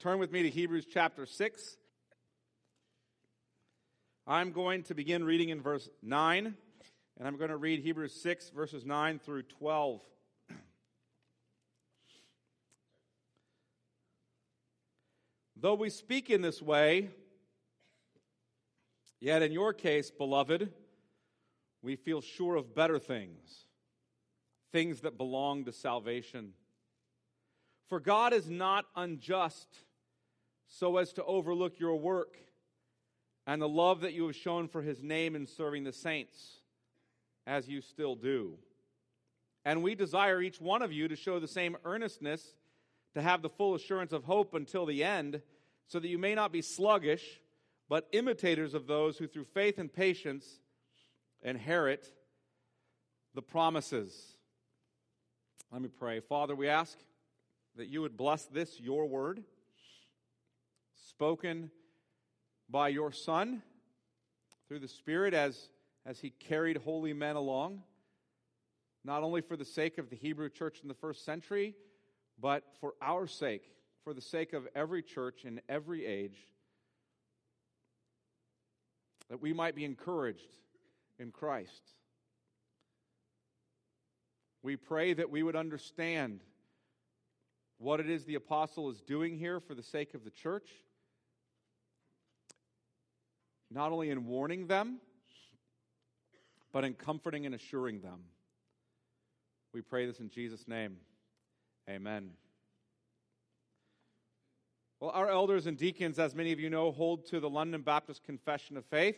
turn with me to Hebrews chapter 6. I'm going to begin reading in verse 9, and I'm going to read Hebrews 6, verses 9 through 12. Though we speak in this way, yet in your case, beloved, we feel sure of better things, things that belong to salvation. For God is not unjust so as to overlook your work and the love that you have shown for his name in serving the saints, as you still do. And we desire each one of you to show the same earnestness to have the full assurance of hope until the end, so that you may not be sluggish, but imitators of those who through faith and patience inherit the promises. Let me pray. Father, we ask that you would bless this, your word, spoken by your Son through the Spirit as, as he carried holy men along, not only for the sake of the Hebrew church in the first century, but for our sake, for the sake of every church in every age, that we might be encouraged in Christ. We pray that we would understand what it is the apostle is doing here for the sake of the church, not only in warning them, but in comforting and assuring them. We pray this in Jesus' name. Amen. Well, our elders and deacons, as many of you know, hold to the London Baptist Confession of Faith.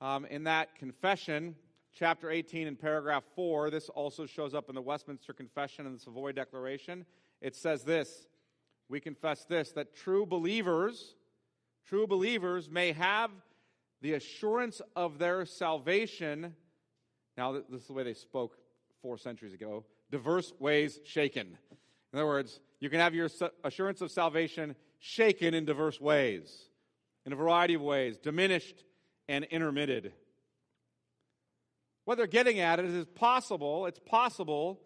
Um, in that confession, chapter 18 and paragraph 4, this also shows up in the Westminster Confession and the Savoy Declaration. It says this We confess this, that true believers, true believers may have the assurance of their salvation. Now, this is the way they spoke four centuries ago diverse ways shaken. In other words, you can have your assurance of salvation shaken in diverse ways, in a variety of ways, diminished and intermitted. What they're getting at is it is possible, it's possible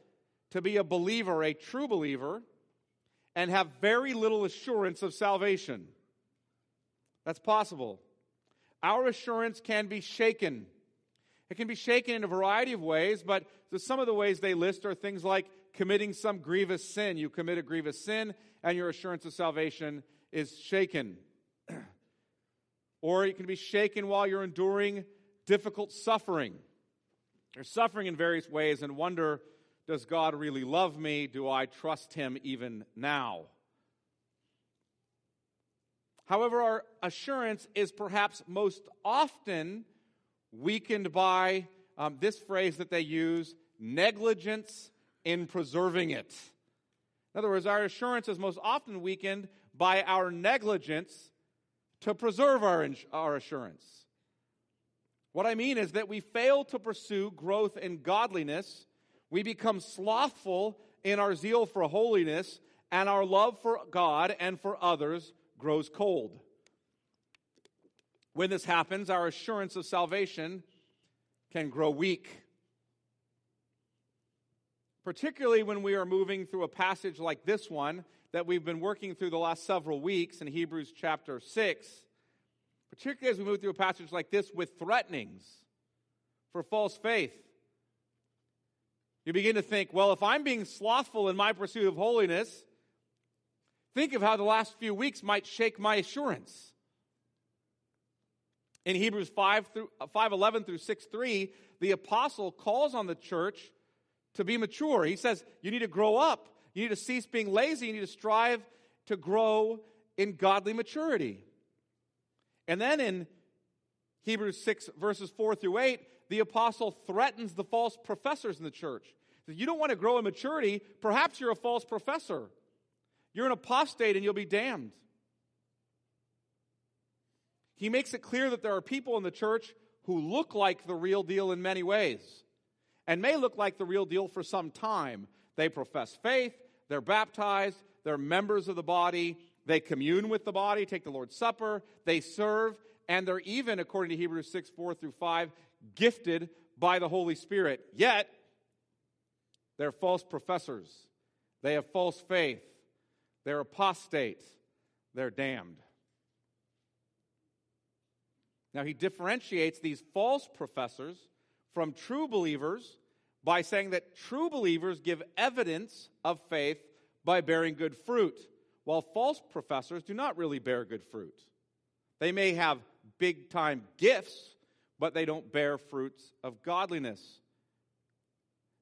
to be a believer, a true believer, and have very little assurance of salvation. That's possible. Our assurance can be shaken. It can be shaken in a variety of ways, but some of the ways they list are things like committing some grievous sin. You commit a grievous sin, and your assurance of salvation is shaken. or it can be shaken while you're enduring difficult suffering. You're suffering in various ways and wonder does God really love me? Do I trust Him even now? However, our assurance is perhaps most often weakened by um, this phrase that they use negligence in preserving it. In other words, our assurance is most often weakened by our negligence to preserve our, our assurance. What I mean is that we fail to pursue growth in godliness, we become slothful in our zeal for holiness, and our love for God and for others grows cold. When this happens, our assurance of salvation can grow weak particularly when we are moving through a passage like this one that we've been working through the last several weeks in Hebrews chapter 6, particularly as we move through a passage like this with threatenings for false faith. You begin to think, well, if I'm being slothful in my pursuit of holiness, think of how the last few weeks might shake my assurance. In Hebrews 5 through uh, 5:11 through 6:3, the apostle calls on the church to be mature. He says you need to grow up. You need to cease being lazy. You need to strive to grow in godly maturity. And then in Hebrews 6, verses 4 through 8, the apostle threatens the false professors in the church. If you don't want to grow in maturity, perhaps you're a false professor. You're an apostate and you'll be damned. He makes it clear that there are people in the church who look like the real deal in many ways and may look like the real deal for some time. They profess faith, they're baptized, they're members of the body, they commune with the body, take the Lord's Supper, they serve, and they're even, according to Hebrews 6 4 through 5, gifted by the Holy Spirit. Yet, they're false professors. They have false faith. They're apostate. they're damned. Now, he differentiates these false professors from true believers by saying that true believers give evidence of faith by bearing good fruit, while false professors do not really bear good fruit. They may have big time gifts, but they don't bear fruits of godliness.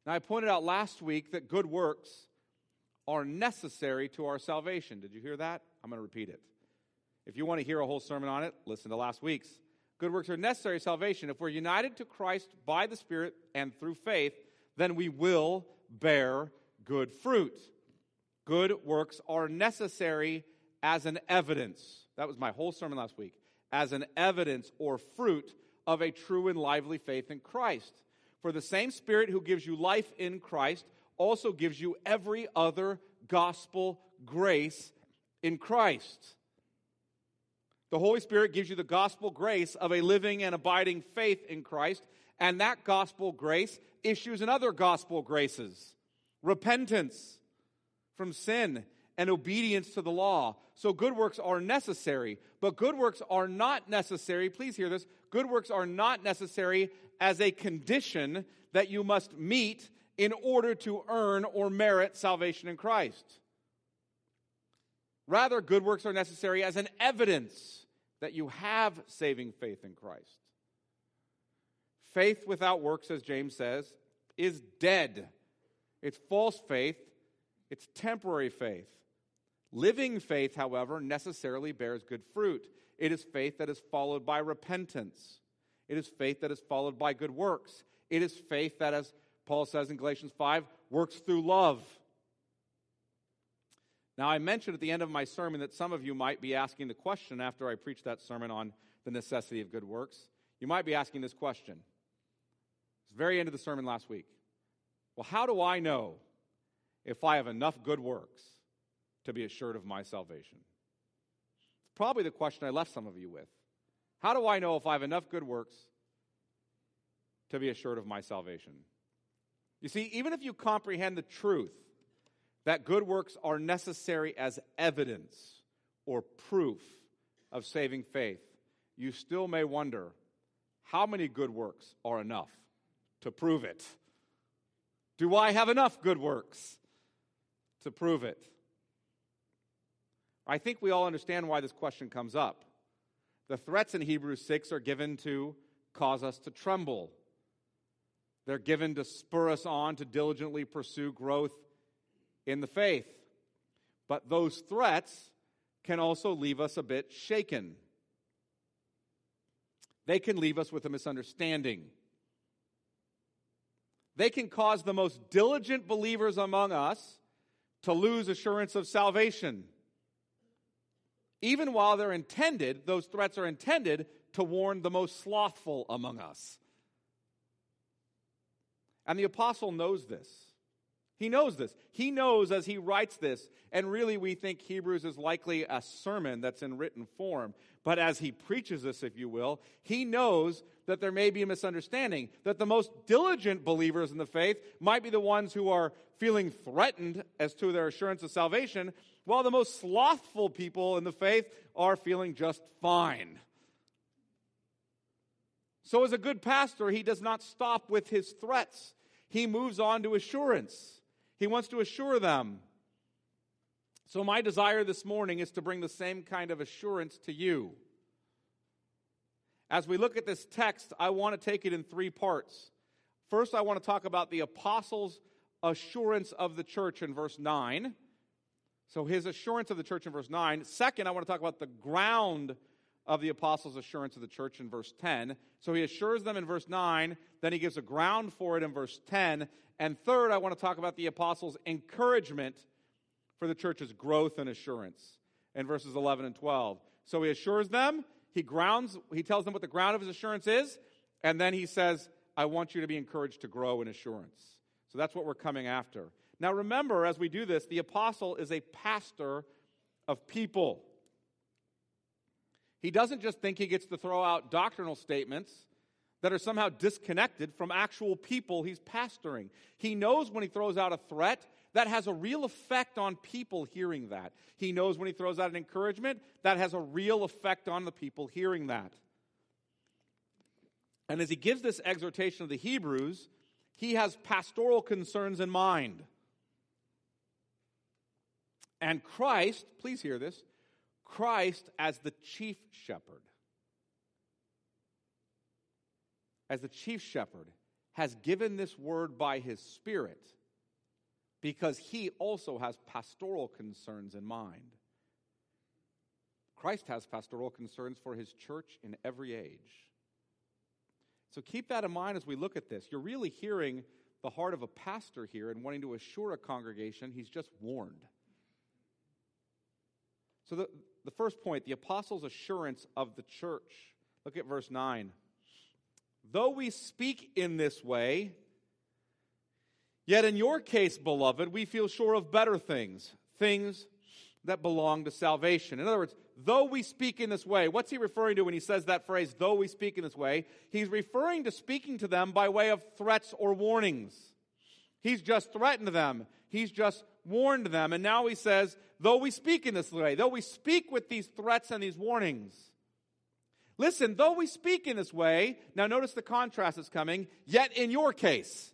Now, I pointed out last week that good works are necessary to our salvation. Did you hear that? I'm going to repeat it. If you want to hear a whole sermon on it, listen to last week's. Good works are necessary salvation. If we're united to Christ by the Spirit and through faith, then we will bear good fruit. Good works are necessary as an evidence. That was my whole sermon last week. As an evidence or fruit of a true and lively faith in Christ. For the same Spirit who gives you life in Christ also gives you every other gospel grace in Christ. The Holy Spirit gives you the gospel grace of a living and abiding faith in Christ, and that gospel grace issues in other gospel graces repentance from sin and obedience to the law. So good works are necessary, but good works are not necessary. Please hear this. Good works are not necessary as a condition that you must meet in order to earn or merit salvation in Christ. Rather, good works are necessary as an evidence that you have saving faith in Christ. Faith without works, as James says, is dead. It's false faith, it's temporary faith. Living faith, however, necessarily bears good fruit. It is faith that is followed by repentance. It is faith that is followed by good works. It is faith that, as Paul says in Galatians 5, works through love. Now, I mentioned at the end of my sermon that some of you might be asking the question after I preached that sermon on the necessity of good works. You might be asking this question. It's the very end of the sermon last week. Well, how do I know if I have enough good works to be assured of my salvation? It's probably the question I left some of you with. How do I know if I have enough good works to be assured of my salvation? You see, even if you comprehend the truth that good works are necessary as evidence or proof of saving faith, you still may wonder how many good works are enough to prove it? Do I have enough good works to prove it? I think we all understand why this question comes up. The threats in Hebrews 6 are given to cause us to tremble. They're given to spur us on to diligently pursue growth in the faith. But those threats can also leave us a bit shaken. They can leave us with a misunderstanding. They can cause the most diligent believers among us to lose assurance of salvation. Even while they're intended, those threats are intended to warn the most slothful among us. And the apostle knows this. He knows this. He knows as he writes this, and really we think Hebrews is likely a sermon that's in written form. But as he preaches this, if you will, he knows that there may be a misunderstanding, that the most diligent believers in the faith might be the ones who are feeling threatened as to their assurance of salvation, while the most slothful people in the faith are feeling just fine. So, as a good pastor, he does not stop with his threats. He moves on to assurance. He wants to assure them. So, my desire this morning is to bring the same kind of assurance to you. As we look at this text, I want to take it in three parts. First, I want to talk about the apostles' assurance of the church in verse 9. So, his assurance of the church in verse 9. Second, I want to talk about the ground of the apostles' assurance of the church in verse 10. So, he assures them in verse 9, then he gives a ground for it in verse 10, and third, I want to talk about the apostles' encouragement for the church's growth and assurance in verses 11 and 12. So he assures them, he grounds, he tells them what the ground of his assurance is, and then he says, I want you to be encouraged to grow in assurance. So that's what we're coming after. Now remember, as we do this, the apostle is a pastor of people. He doesn't just think he gets to throw out doctrinal statements that are somehow disconnected from actual people he's pastoring. He knows when he throws out a threat that has a real effect on people hearing that. He knows when he throws out an encouragement, that has a real effect on the people hearing that. And as he gives this exhortation of the Hebrews, he has pastoral concerns in mind. And Christ, please hear this Christ as the chief shepherd. As the chief shepherd has given this word by his Spirit because he also has pastoral concerns in mind. Christ has pastoral concerns for his church in every age. So keep that in mind as we look at this. You're really hearing the heart of a pastor here and wanting to assure a congregation he's just warned. So, the, the first point, the apostles' assurance of the church. Look at verse 9. Though we speak in this way, yet in your case, beloved, we feel sure of better things, things that belong to salvation. In other words, though we speak in this way, what's he referring to when he says that phrase, though we speak in this way? He's referring to speaking to them by way of threats or warnings. He's just threatened them, he's just warned them. And now he says, though we speak in this way, though we speak with these threats and these warnings, Listen, though we speak in this way, now notice the contrast is coming, yet in your case,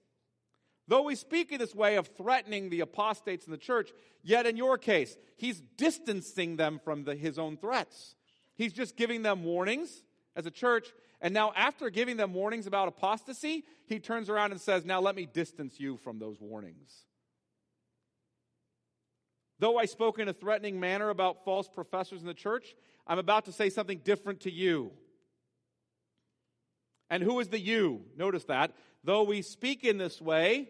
though we speak in this way of threatening the apostates in the church, yet in your case, he's distancing them from the, his own threats. He's just giving them warnings as a church. And now, after giving them warnings about apostasy, he turns around and says, Now let me distance you from those warnings. Though I spoke in a threatening manner about false professors in the church, I'm about to say something different to you. And who is the you? Notice that. Though we speak in this way,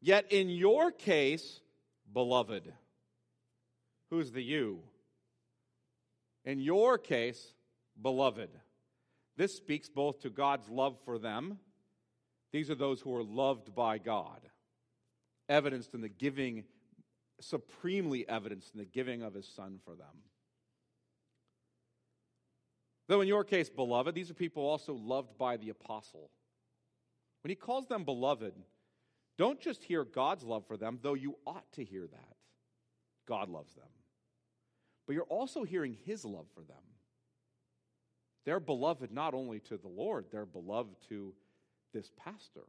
yet in your case, beloved. Who's the you? In your case, beloved. This speaks both to God's love for them. These are those who are loved by God, evidenced in the giving supremely evidenced in the giving of his son for them. Though in your case, beloved, these are people also loved by the apostle. When he calls them beloved, don't just hear God's love for them, though you ought to hear that. God loves them. But you're also hearing his love for them. They're beloved not only to the Lord, they're beloved to this pastor.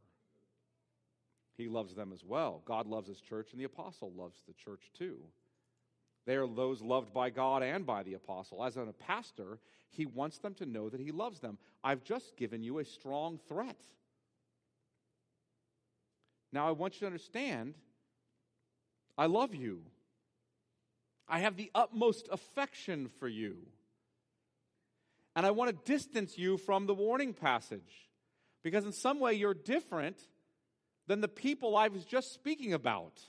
He loves them as well. God loves his church, and the apostle loves the church too. They are those loved by God and by the apostle. As a pastor, he wants them to know that he loves them. I've just given you a strong threat. Now, I want you to understand I love you. I have the utmost affection for you. And I want to distance you from the warning passage because, in some way, you're different than the people I was just speaking about.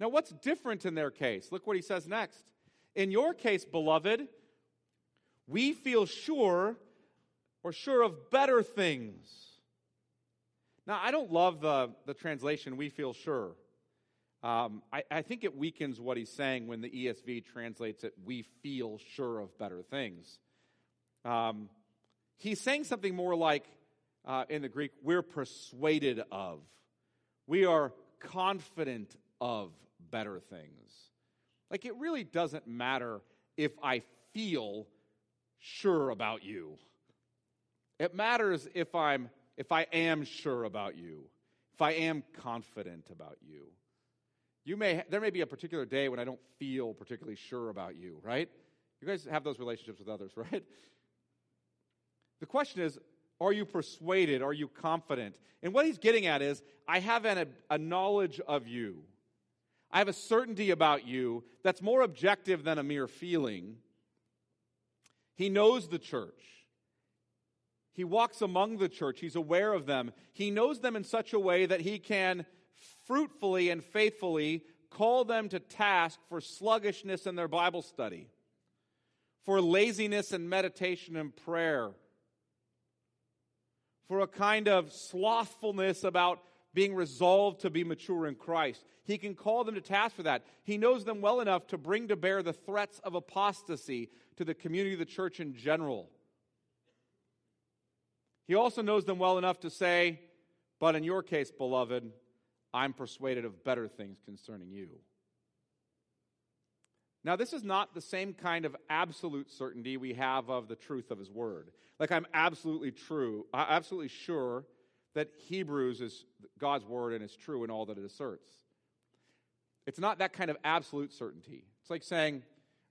Now, what's different in their case? Look what he says next. In your case, beloved, we feel sure or sure of better things. Now, I don't love the, the translation, we feel sure. Um, I, I, think it weakens what he's saying when the ESV translates it, we feel sure of better things. Um, he's saying something more like, uh, in the Greek, we're persuaded of. We are confident of better things. Like, it really doesn't matter if I feel sure about you. It matters if I'm if I am sure about you, if I am confident about you. You may there may be a particular day when I don't feel particularly sure about you, right? You guys have those relationships with others, right? The question is, are you persuaded? Are you confident? And what he's getting at is I have an, a, a knowledge of you. I have a certainty about you that's more objective than a mere feeling. He knows the church. He walks among the church. He's aware of them. He knows them in such a way that he can fruitfully and faithfully call them to task for sluggishness in their Bible study, for laziness in meditation and prayer, for a kind of slothfulness about being resolved to be mature in Christ. He can call them to task for that. He knows them well enough to bring to bear the threats of apostasy to the community of the church in general. He also knows them well enough to say, But in your case, beloved, I'm persuaded of better things concerning you. Now, this is not the same kind of absolute certainty we have of the truth of his word. Like, I'm absolutely true, absolutely sure that Hebrews is God's word and is true in all that it asserts. It's not that kind of absolute certainty. It's like saying,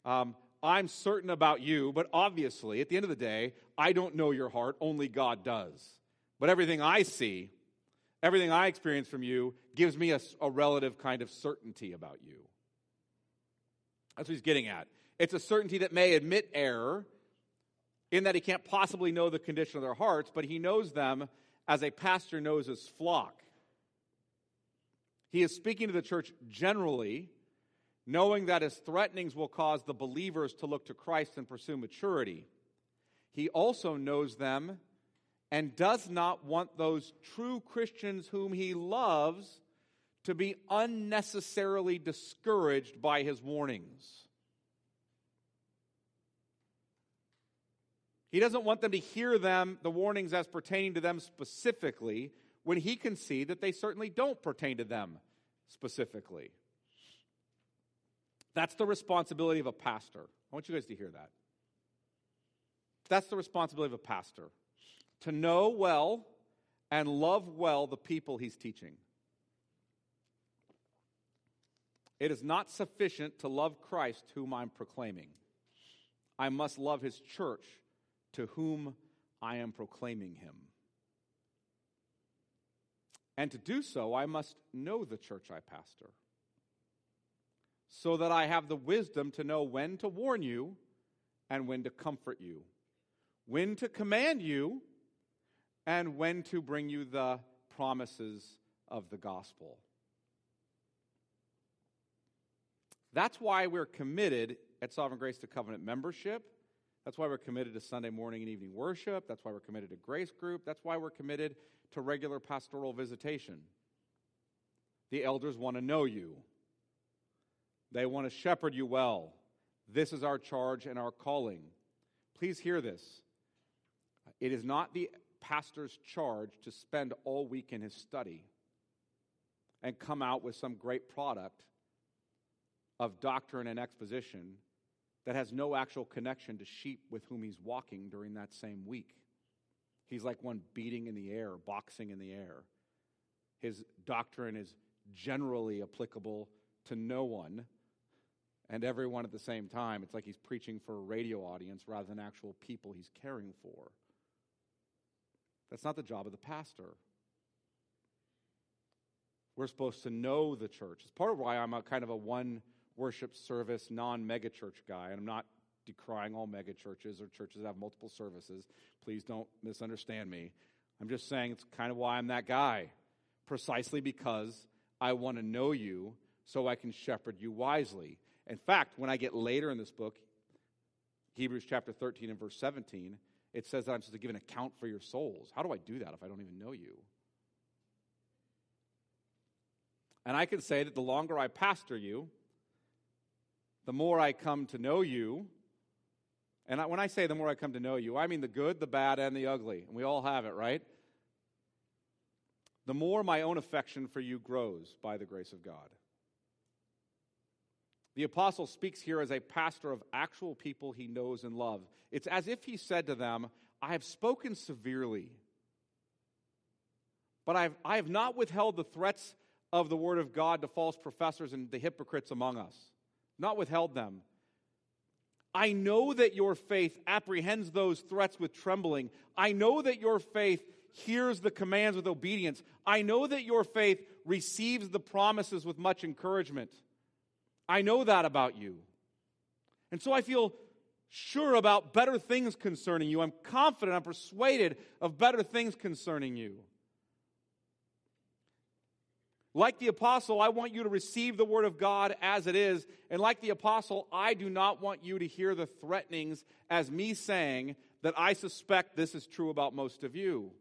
um, I'm certain about you, but obviously, at the end of the day, I don't know your heart, only God does. But everything I see, everything I experience from you, gives me a, a relative kind of certainty about you. That's what he's getting at. It's a certainty that may admit error in that he can't possibly know the condition of their hearts, but he knows them as a pastor knows his flock. He is speaking to the church generally, knowing that his threatenings will cause the believers to look to Christ and pursue maturity. He also knows them and does not want those true Christians whom he loves to be unnecessarily discouraged by his warnings. He doesn't want them to hear them, the warnings as pertaining to them specifically, when he can see that they certainly don't pertain to them specifically. That's the responsibility of a pastor. I want you guys to hear that. That's the responsibility of a pastor to know well and love well the people he's teaching. It is not sufficient to love Christ, whom I'm proclaiming. I must love his church, to whom I am proclaiming him. And to do so, I must know the church I pastor, so that I have the wisdom to know when to warn you and when to comfort you, when to command you and when to bring you the promises of the gospel. That's why we're committed at Sovereign Grace to covenant membership. That's why we're committed to Sunday morning and evening worship. That's why we're committed to grace group. That's why we're committed to regular pastoral visitation. The elders want to know you, they want to shepherd you well. This is our charge and our calling. Please hear this. It is not the pastor's charge to spend all week in his study and come out with some great product of doctrine and exposition that has no actual connection to sheep with whom he's walking during that same week. He's like one beating in the air, boxing in the air. His doctrine is generally applicable to no one and everyone at the same time. It's like he's preaching for a radio audience rather than actual people he's caring for. That's not the job of the pastor. We're supposed to know the church. It's part of why I'm a kind of a one worship service, non megachurch guy, and I'm not decrying all megachurches or churches that have multiple services. Please don't misunderstand me. I'm just saying it's kind of why I'm that guy, precisely because I want to know you so I can shepherd you wisely. In fact, when I get later in this book, Hebrews chapter 13 and verse 17, it says that I'm supposed to give an account for your souls. How do I do that if I don't even know you? And I can say that the longer I pastor you, the more I come to know you, and when I say the more I come to know you, I mean the good, the bad, and the ugly. And we all have it, right? The more my own affection for you grows by the grace of God. The apostle speaks here as a pastor of actual people he knows and loves. It's as if he said to them, I have spoken severely, but I've, I have not withheld the threats of the word of God to false professors and the hypocrites among us not withheld them. I know that your faith apprehends those threats with trembling. I know that your faith hears the commands with obedience. I know that your faith receives the promises with much encouragement. I know that about you. And so I feel sure about better things concerning you. I'm confident, I'm persuaded of better things concerning you. Like the apostle, I want you to receive the word of God as it is. And like the apostle, I do not want you to hear the threatenings as me saying that I suspect this is true about most of you.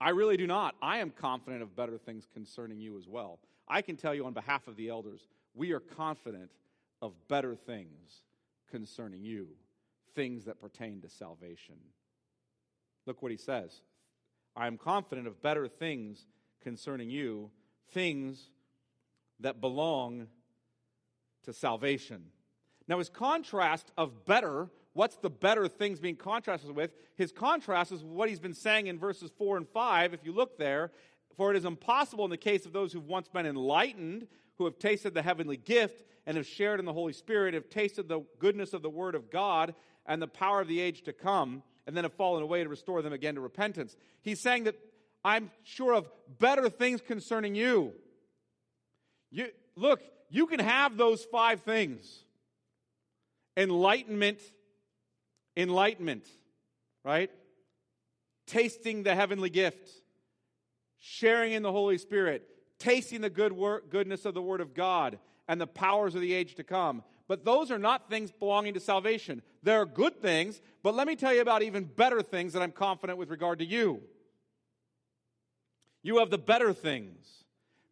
I really do not. I am confident of better things concerning you as well. I can tell you on behalf of the elders, we are confident of better things concerning you, things that pertain to salvation. Look what he says I am confident of better things concerning you, things that belong to salvation. Now, his contrast of better, what's the better things being contrasted with? His contrast is what he's been saying in verses 4 and 5. If you look there, for it is impossible in the case of those who've once been enlightened, who have tasted the heavenly gift and have shared in the Holy Spirit, have tasted the goodness of the Word of God and the power of the age to come, and then have fallen away to restore them again to repentance. He's saying that I'm sure of better things concerning you. You look, you can have those five things. Enlightenment, enlightenment, right? Tasting the heavenly gift, sharing in the Holy Spirit, tasting the good work, goodness of the Word of God and the powers of the age to come. But those are not things belonging to salvation. They're good things, but let me tell you about even better things that I'm confident with regard to you. You have the better things,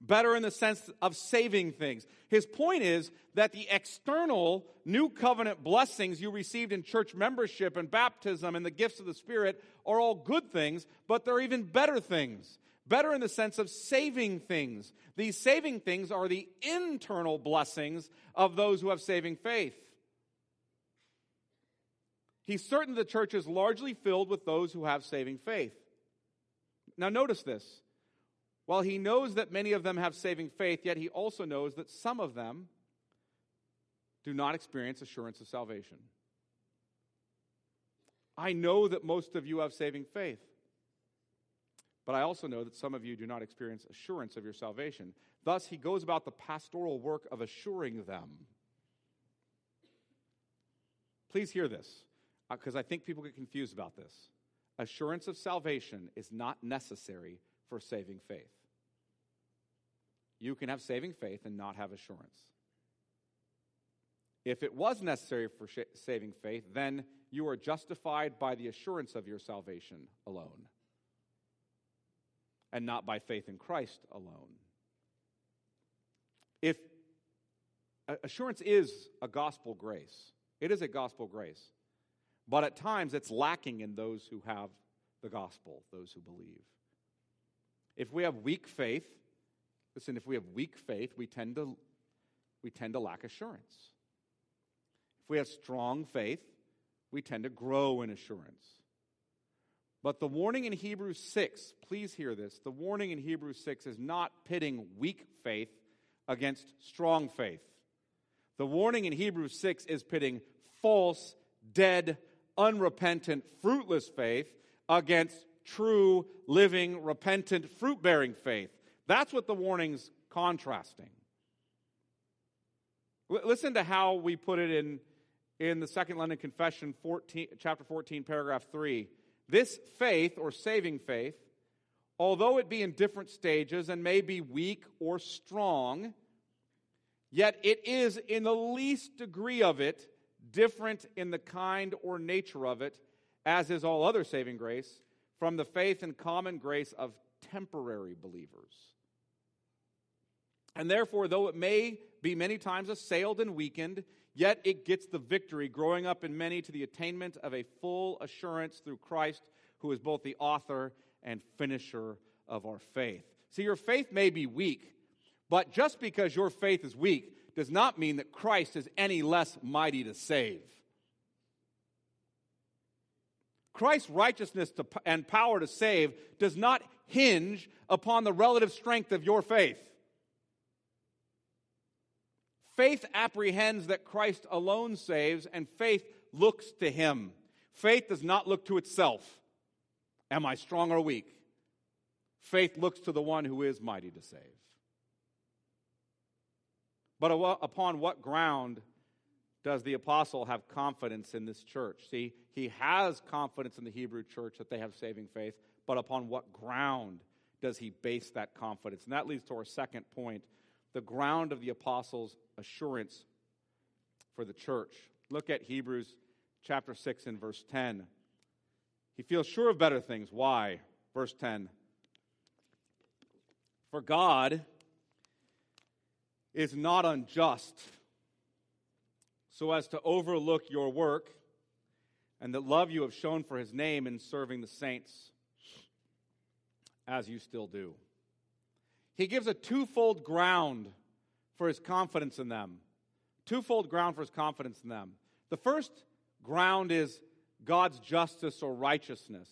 better in the sense of saving things. His point is that the external new covenant blessings you received in church membership and baptism and the gifts of the Spirit are all good things, but they're even better things. Better in the sense of saving things. These saving things are the internal blessings of those who have saving faith. He's certain the church is largely filled with those who have saving faith. Now, notice this. While he knows that many of them have saving faith, yet he also knows that some of them do not experience assurance of salvation. I know that most of you have saving faith. But I also know that some of you do not experience assurance of your salvation. Thus, he goes about the pastoral work of assuring them. Please hear this, because uh, I think people get confused about this. Assurance of salvation is not necessary for saving faith. You can have saving faith and not have assurance. If it was necessary for sh- saving faith, then you are justified by the assurance of your salvation alone and not by faith in Christ alone. If assurance is a gospel grace, it is a gospel grace, but at times it's lacking in those who have the gospel, those who believe. If we have weak faith, listen, if we have weak faith, we tend to, we tend to lack assurance. If we have strong faith, we tend to grow in assurance. But the warning in Hebrews 6, please hear this. The warning in Hebrews 6 is not pitting weak faith against strong faith. The warning in Hebrews 6 is pitting false, dead, unrepentant, fruitless faith against true, living, repentant, fruit bearing faith. That's what the warning's contrasting. Listen to how we put it in, in the Second London Confession, 14, chapter 14, paragraph 3. This faith, or saving faith, although it be in different stages and may be weak or strong, yet it is in the least degree of it different in the kind or nature of it, as is all other saving grace, from the faith and common grace of temporary believers. And therefore, though it may be many times assailed and weakened, Yet it gets the victory, growing up in many to the attainment of a full assurance through Christ, who is both the author and finisher of our faith. See, your faith may be weak, but just because your faith is weak does not mean that Christ is any less mighty to save. Christ's righteousness to, and power to save does not hinge upon the relative strength of your faith. Faith apprehends that Christ alone saves, and faith looks to him. Faith does not look to itself. Am I strong or weak? Faith looks to the one who is mighty to save. But upon what ground does the apostle have confidence in this church? See, he has confidence in the Hebrew church that they have saving faith, but upon what ground does he base that confidence? And that leads to our second point the ground of the apostles' assurance for the church. Look at Hebrews chapter 6 and verse 10. He feels sure of better things. Why? Verse 10. For God is not unjust so as to overlook your work and the love you have shown for his name in serving the saints. as you still do. He gives a twofold ground for his confidence in them. Twofold ground for his confidence in them. The first ground is God's justice or righteousness.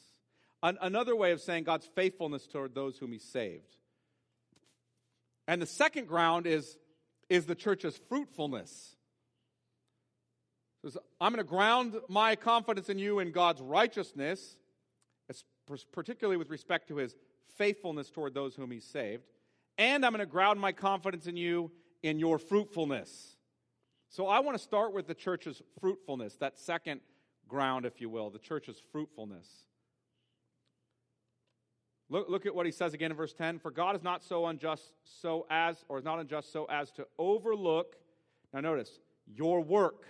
An- another way of saying God's faithfulness toward those whom he saved. And the second ground is, is the church's fruitfulness. I'm going to ground my confidence in you in God's righteousness, particularly with respect to his faithfulness toward those whom he saved. And I'm going to ground my confidence in you in your fruitfulness. So I want to start with the church's fruitfulness, that second ground, if you will, the church's fruitfulness. Look, look at what he says again in verse 10 For God is not so unjust, so as, or is not unjust so as to overlook, now notice, your work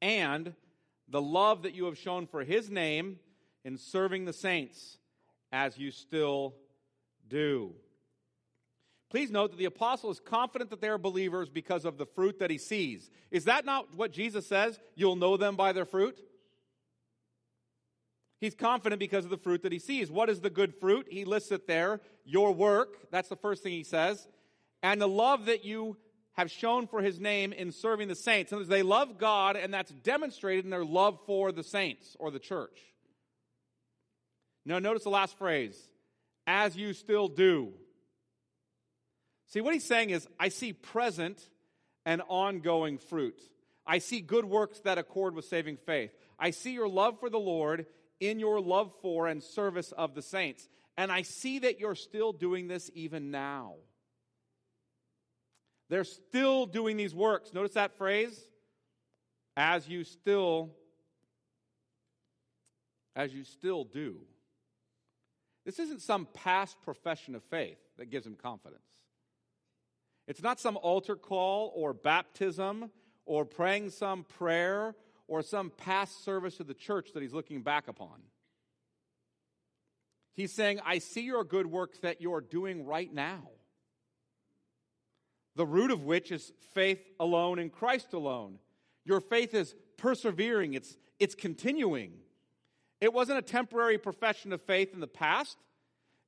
and the love that you have shown for his name in serving the saints as you still do. Please note that the apostle is confident that they are believers because of the fruit that he sees. Is that not what Jesus says? You'll know them by their fruit? He's confident because of the fruit that he sees. What is the good fruit? He lists it there. Your work. That's the first thing he says. And the love that you have shown for his name in serving the saints. In they love God, and that's demonstrated in their love for the saints or the church. Now, notice the last phrase as you still do. See, what he's saying is, I see present and ongoing fruit. I see good works that accord with saving faith. I see your love for the Lord in your love for and service of the saints. And I see that you're still doing this even now. They're still doing these works. Notice that phrase? As you still as you still do. This isn't some past profession of faith that gives him confidence. It's not some altar call or baptism or praying some prayer or some past service to the church that he's looking back upon. He's saying, I see your good works that you're doing right now. The root of which is faith alone in Christ alone. Your faith is persevering, it's, it's continuing. It wasn't a temporary profession of faith in the past.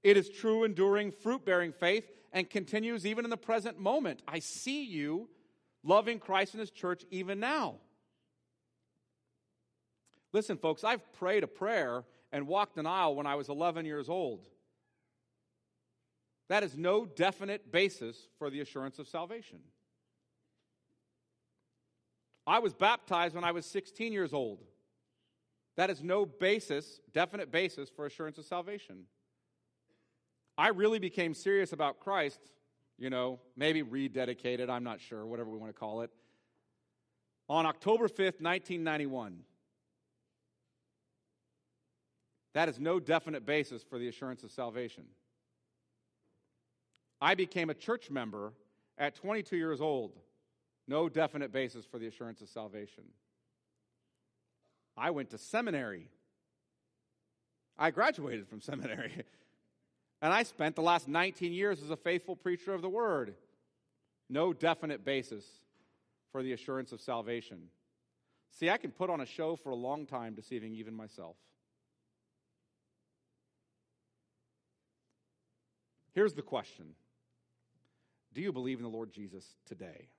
It is true, enduring, fruit bearing faith and continues even in the present moment. I see you loving Christ and His church even now. Listen, folks, I've prayed a prayer and walked an aisle when I was 11 years old. That is no definite basis for the assurance of salvation. I was baptized when I was 16 years old. That is no basis, definite basis for assurance of salvation. I really became serious about Christ, you know, maybe rededicated, I'm not sure, whatever we want to call it, on October 5th, 1991. That is no definite basis for the assurance of salvation. I became a church member at 22 years old. No definite basis for the assurance of salvation. I went to seminary. I graduated from seminary. And I spent the last 19 years as a faithful preacher of the word. No definite basis for the assurance of salvation. See, I can put on a show for a long time, deceiving even myself. Here's the question Do you believe in the Lord Jesus today?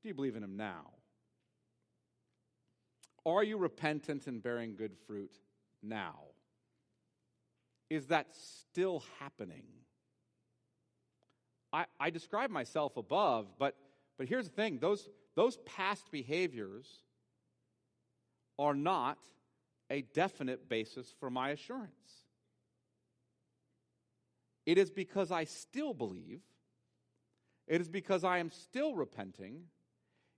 Do you believe in him now? Are you repentant and bearing good fruit now? is that still happening? I, I describe myself above, but, but here's the thing those, those past behaviors are not a definite basis for my assurance. It is because I still believe, it is because I am still repenting.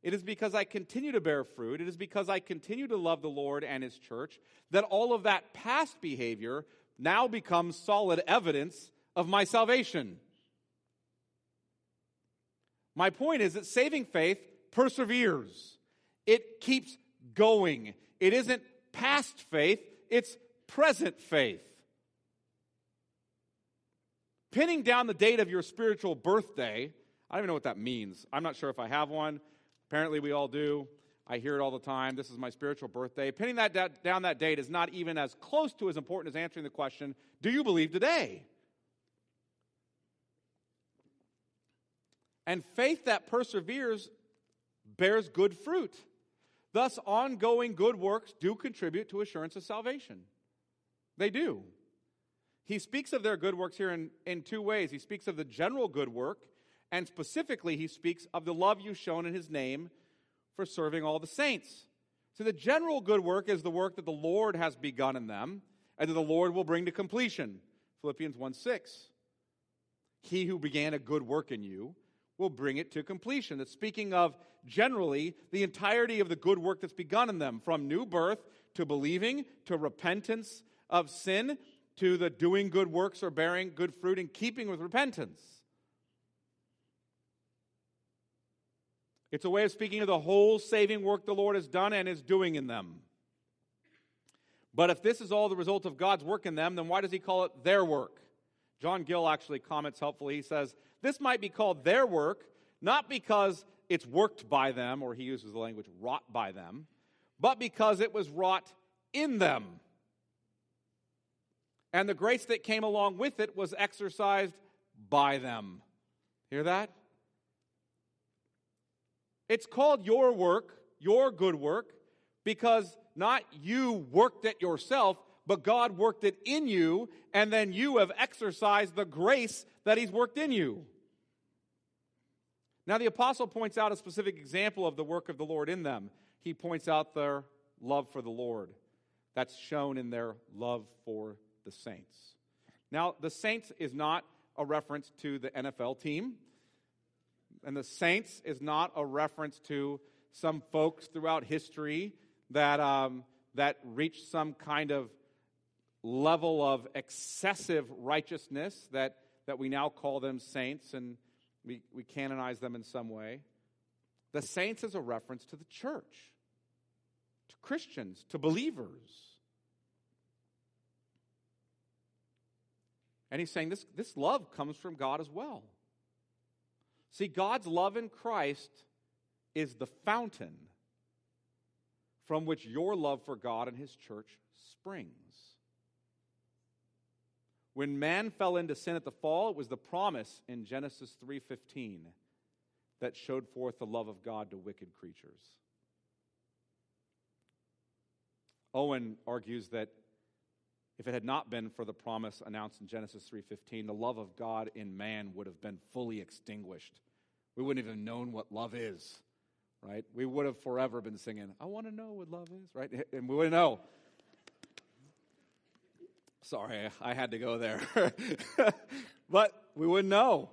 It is because I continue to bear fruit. It is because I continue to love the Lord and His church that all of that past behavior now becomes solid evidence of my salvation. My point is that saving faith perseveres, it keeps going. It isn't past faith, it's present faith. Pinning down the date of your spiritual birthday, I don't even know what that means. I'm not sure if I have one. Apparently, we all do. I hear it all the time. This is my spiritual birthday. Pinning that da- down that date is not even as close to as important as answering the question Do you believe today? And faith that perseveres bears good fruit. Thus, ongoing good works do contribute to assurance of salvation. They do. He speaks of their good works here in, in two ways. He speaks of the general good work, and specifically, he speaks of the love you've shown in his name for serving all the saints. So, the general good work is the work that the Lord has begun in them, and that the Lord will bring to completion. Philippians 1 6. He who began a good work in you will bring it to completion. That's speaking of generally the entirety of the good work that's begun in them, from new birth to believing to repentance of sin to the doing good works or bearing good fruit in keeping with repentance. It's a way of speaking of the whole saving work the Lord has done and is doing in them. But if this is all the result of God's work in them, then why does he call it their work? John Gill actually comments helpfully. He says, This might be called their work, not because it's worked by them, or he uses the language wrought by them, but because it was wrought in them. And the grace that came along with it was exercised by them. Hear that? It's called your work, your good work, because not you worked it yourself, but God worked it in you, and then you have exercised the grace that He's worked in you. Now, the apostle points out a specific example of the work of the Lord in them. He points out their love for the Lord. That's shown in their love for the saints. Now, the saints is not a reference to the NFL team, and the saints is not a reference to some folks throughout history that, um, that reached some kind of level of excessive righteousness that, that we now call them saints and we, we canonize them in some way. The saints is a reference to the church, to Christians, to believers. And he's saying this, this love comes from God as well. See, God's love in Christ is the fountain from which your love for God and his church springs. When man fell into sin at the fall, it was the promise in Genesis 3:15 that showed forth the love of God to wicked creatures. Owen argues that if it had not been for the promise announced in Genesis 3:15, the love of God in man would have been fully extinguished. We wouldn't even known what love is, right? We would have forever been singing, I want to know what love is, right? And we wouldn't know. Sorry, I had to go there. but we wouldn't know,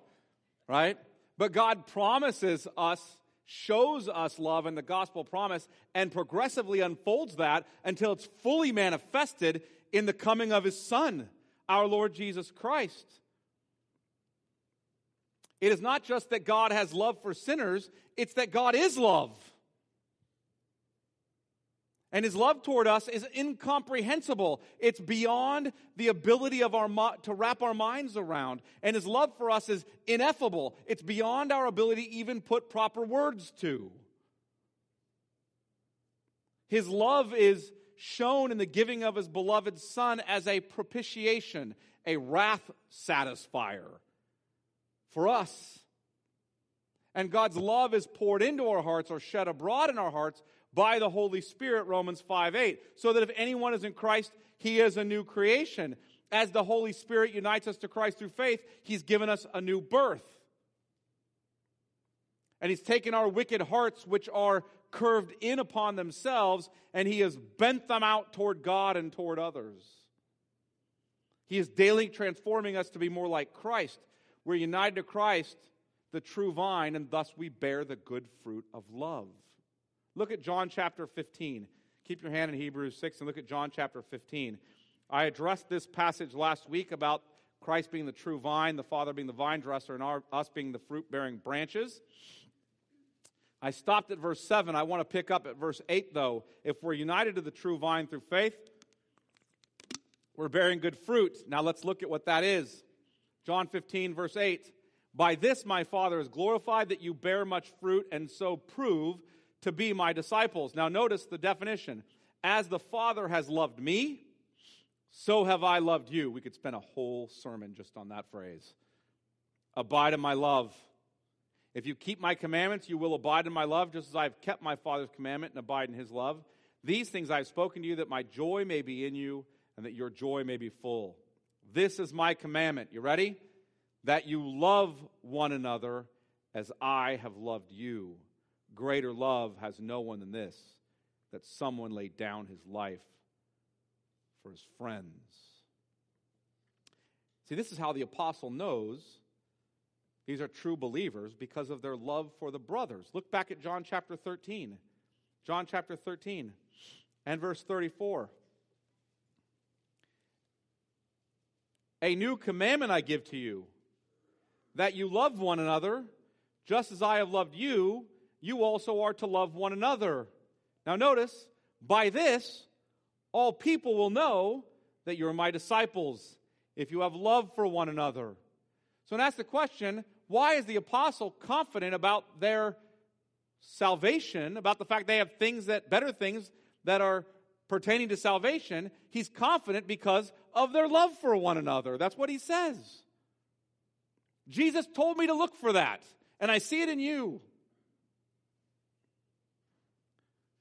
right? But God promises us, shows us love in the gospel promise, and progressively unfolds that until it's fully manifested in the coming of his Son, our Lord Jesus Christ. It is not just that God has love for sinners, it's that God is love. And his love toward us is incomprehensible. It's beyond the ability of our to wrap our minds around. And his love for us is ineffable. It's beyond our ability even put proper words to. His love is shown in the giving of his beloved Son as a propitiation, a wrath satisfier for us. And God's love is poured into our hearts or shed abroad in our hearts by the Holy Spirit, Romans 5 8. So that if anyone is in Christ, he is a new creation. As the Holy Spirit unites us to Christ through faith, he's given us a new birth. And he's taken our wicked hearts, which are curved in upon themselves, and he has bent them out toward God and toward others. He is daily transforming us to be more like Christ. We're united to Christ, the true vine, and thus we bear the good fruit of love. Look at John chapter 15. Keep your hand in Hebrews 6 and look at John chapter 15. I addressed this passage last week about Christ being the true vine, the Father being the vine dresser, and our, us being the fruit bearing branches. I stopped at verse 7. I want to pick up at verse 8, though. If we're united to the true vine through faith, we're bearing good fruit. Now let's look at what that is. John 15, verse 8. By this my Father is glorified that you bear much fruit and so prove to be my disciples. Now, notice the definition as the Father has loved me, so have I loved you. We could spend a whole sermon just on that phrase. Abide in my love. If you keep my commandments, you will abide in my love, just as I have kept my Father's commandment and abide in his love. These things I have spoken to you, that my joy may be in you, and that your joy may be full. This is my commandment. You ready? That you love one another as I have loved you. Greater love has no one than this, that someone laid down his life for his friends. See, this is how the apostle knows these are true believers because of their love for the brothers. Look back at John chapter 13. John chapter 13 and verse 34. A new commandment I give to you, that you love one another, just as I have loved you, you also are to love one another. Now, notice, by this, all people will know that you're my disciples, if you have love for one another. So, and that's the question why is the apostle confident about their salvation, about the fact they have things that, better things that are pertaining to salvation? He's confident because of their love for one another. That's what he says. Jesus told me to look for that, and I see it in you.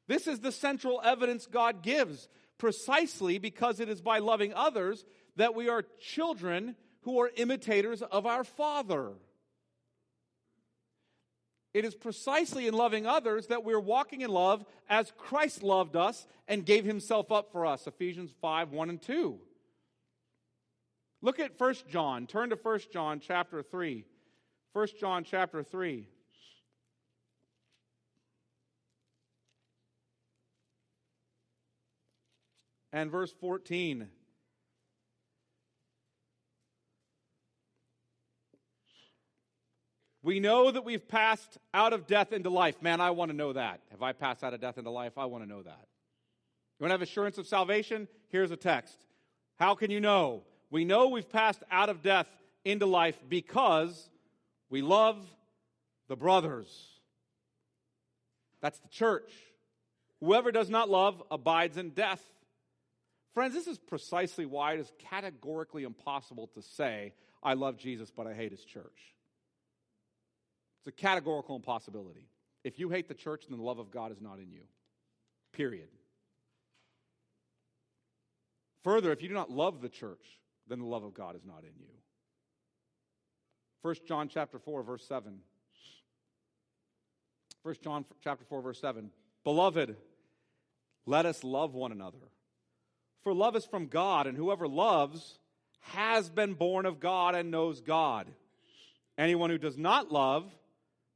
This is the central evidence God gives, precisely because it is by loving others that we are children who are imitators of our Father. It is precisely in loving others that we're walking in love as Christ loved us and gave himself up for us. Ephesians 5 1 and 2. Look at 1 John. Turn to 1 John chapter 3. 1 John chapter 3. And verse 14. We know that we've passed out of death into life. Man, I want to know that. Have I passed out of death into life? I want to know that. You want to have assurance of salvation? Here's a text. How can you know? We know we've passed out of death into life because we love the brothers. That's the church. Whoever does not love abides in death. Friends, this is precisely why it is categorically impossible to say, I love Jesus, but I hate his church. It's a categorical impossibility. If you hate the church, then the love of God is not in you. Period. Further, if you do not love the church, then the love of God is not in you. 1 John chapter 4 verse 7. 1 John chapter 4 verse 7. Beloved, let us love one another. For love is from God, and whoever loves has been born of God and knows God. Anyone who does not love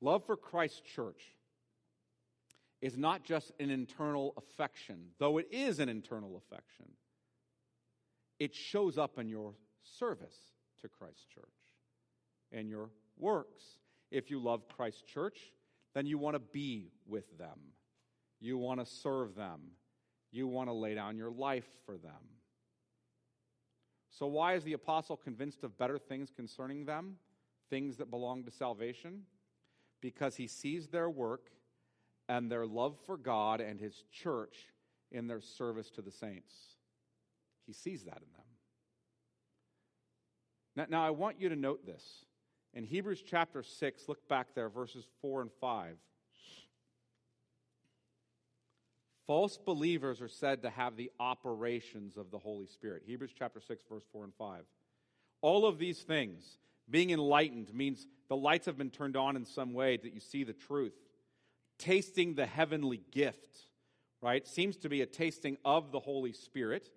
Love for Christ's church is not just an internal affection, though it is an internal affection. It shows up in your service to Christ's church and your works. If you love Christ's church, then you want to be with them. You want to serve them. You want to lay down your life for them. So, why is the apostle convinced of better things concerning them? Things that belong to salvation? Because he sees their work and their love for God and his church in their service to the saints. He sees that in them. Now, now, I want you to note this. In Hebrews chapter 6, look back there, verses 4 and 5. False believers are said to have the operations of the Holy Spirit. Hebrews chapter 6, verse 4 and 5. All of these things, being enlightened means the lights have been turned on in some way that you see the truth. Tasting the heavenly gift, right, seems to be a tasting of the Holy Spirit.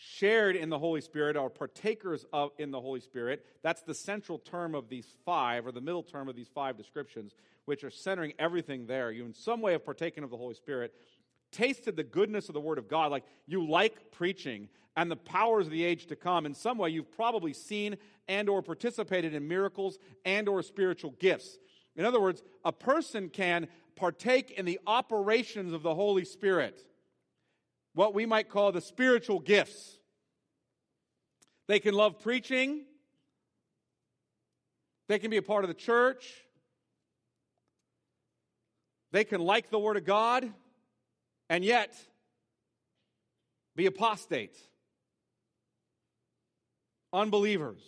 shared in the Holy Spirit or partakers of in the Holy Spirit. That's the central term of these five, or the middle term of these five descriptions, which are centering everything there. You, in some way, have partaken of the Holy Spirit, tasted the goodness of the Word of God, like you like preaching and the powers of the age to come. In some way, you've probably seen and or participated in miracles and or spiritual gifts. In other words, a person can partake in the operations of the Holy Spirit what we might call the spiritual gifts. They can love preaching, they can be a part of the church, they can like the Word of God, and yet be apostate, unbelievers.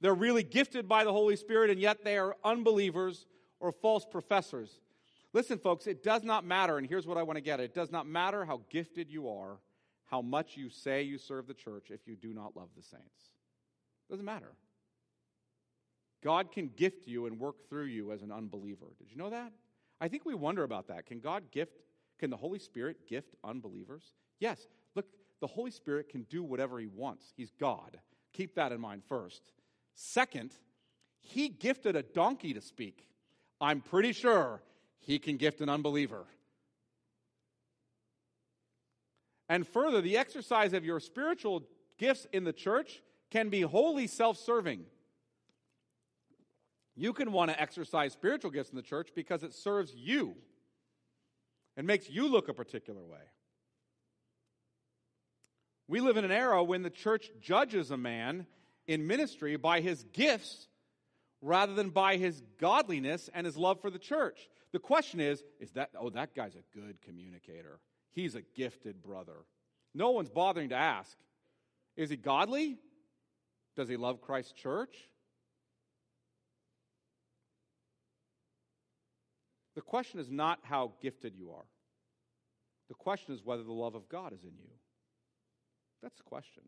They're really gifted by the Holy Spirit, and yet they are unbelievers or false professors. Listen, folks, it does not matter, and here's what I want to get it does not matter how gifted you are, how much you say you serve the church, if you do not love the saints. It doesn't matter. God can gift you and work through you as an unbeliever. Did you know that? I think we wonder about that. Can God gift, can the Holy Spirit gift unbelievers? Yes. Look, the Holy Spirit can do whatever He wants. He's God. Keep that in mind first. Second, He gifted a donkey to speak. I'm pretty sure he can gift an unbeliever. And further, the exercise of your spiritual gifts in the church can be wholly self serving. You can want to exercise spiritual gifts in the church because it serves you and makes you look a particular way. We live in an era when the church judges a man in ministry by his gifts rather than by his godliness and his love for the church. The question is, is that, oh, that guy's a good communicator. He's a gifted brother. No one's bothering to ask, is he godly? Does he love Christ's church? The question is not how gifted you are. The question is whether the love of God is in you. That's the question.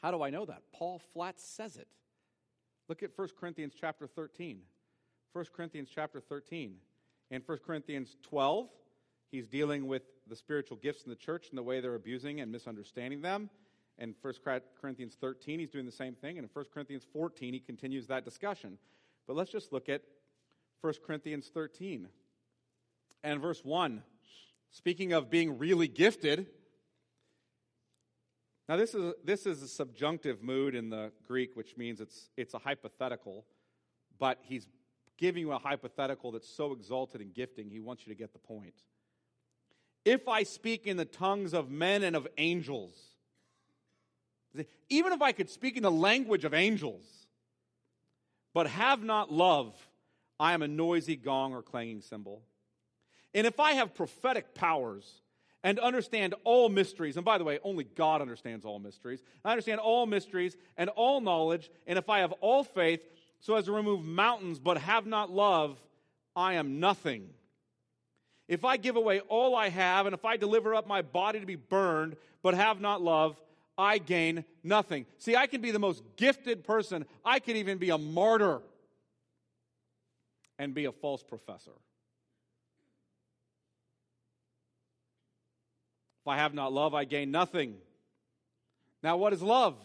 How do I know that? Paul flat says it. Look at 1 Corinthians chapter 13. 1 Corinthians chapter 13. In 1 Corinthians 12, he's dealing with the spiritual gifts in the church and the way they're abusing and misunderstanding them. In 1 Corinthians 13, he's doing the same thing. And in 1 Corinthians 14, he continues that discussion. But let's just look at 1 Corinthians 13 and verse 1. Speaking of being really gifted, now, this is, this is a subjunctive mood in the Greek, which means it's, it's a hypothetical, but he's giving you a hypothetical that's so exalted and gifting, he wants you to get the point. If I speak in the tongues of men and of angels, even if I could speak in the language of angels, but have not love, I am a noisy gong or clanging cymbal. And if I have prophetic powers, and understand all mysteries. And by the way, only God understands all mysteries. I understand all mysteries and all knowledge. And if I have all faith so as to remove mountains but have not love, I am nothing. If I give away all I have, and if I deliver up my body to be burned but have not love, I gain nothing. See, I can be the most gifted person, I can even be a martyr and be a false professor. If I have not love, I gain nothing. Now, what is love?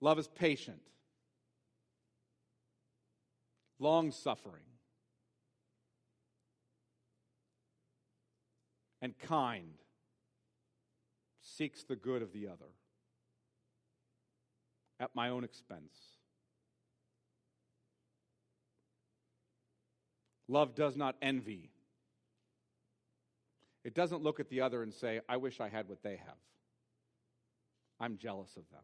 Love is patient, long suffering, and kind, seeks the good of the other at my own expense. Love does not envy. It doesn't look at the other and say, I wish I had what they have. I'm jealous of them.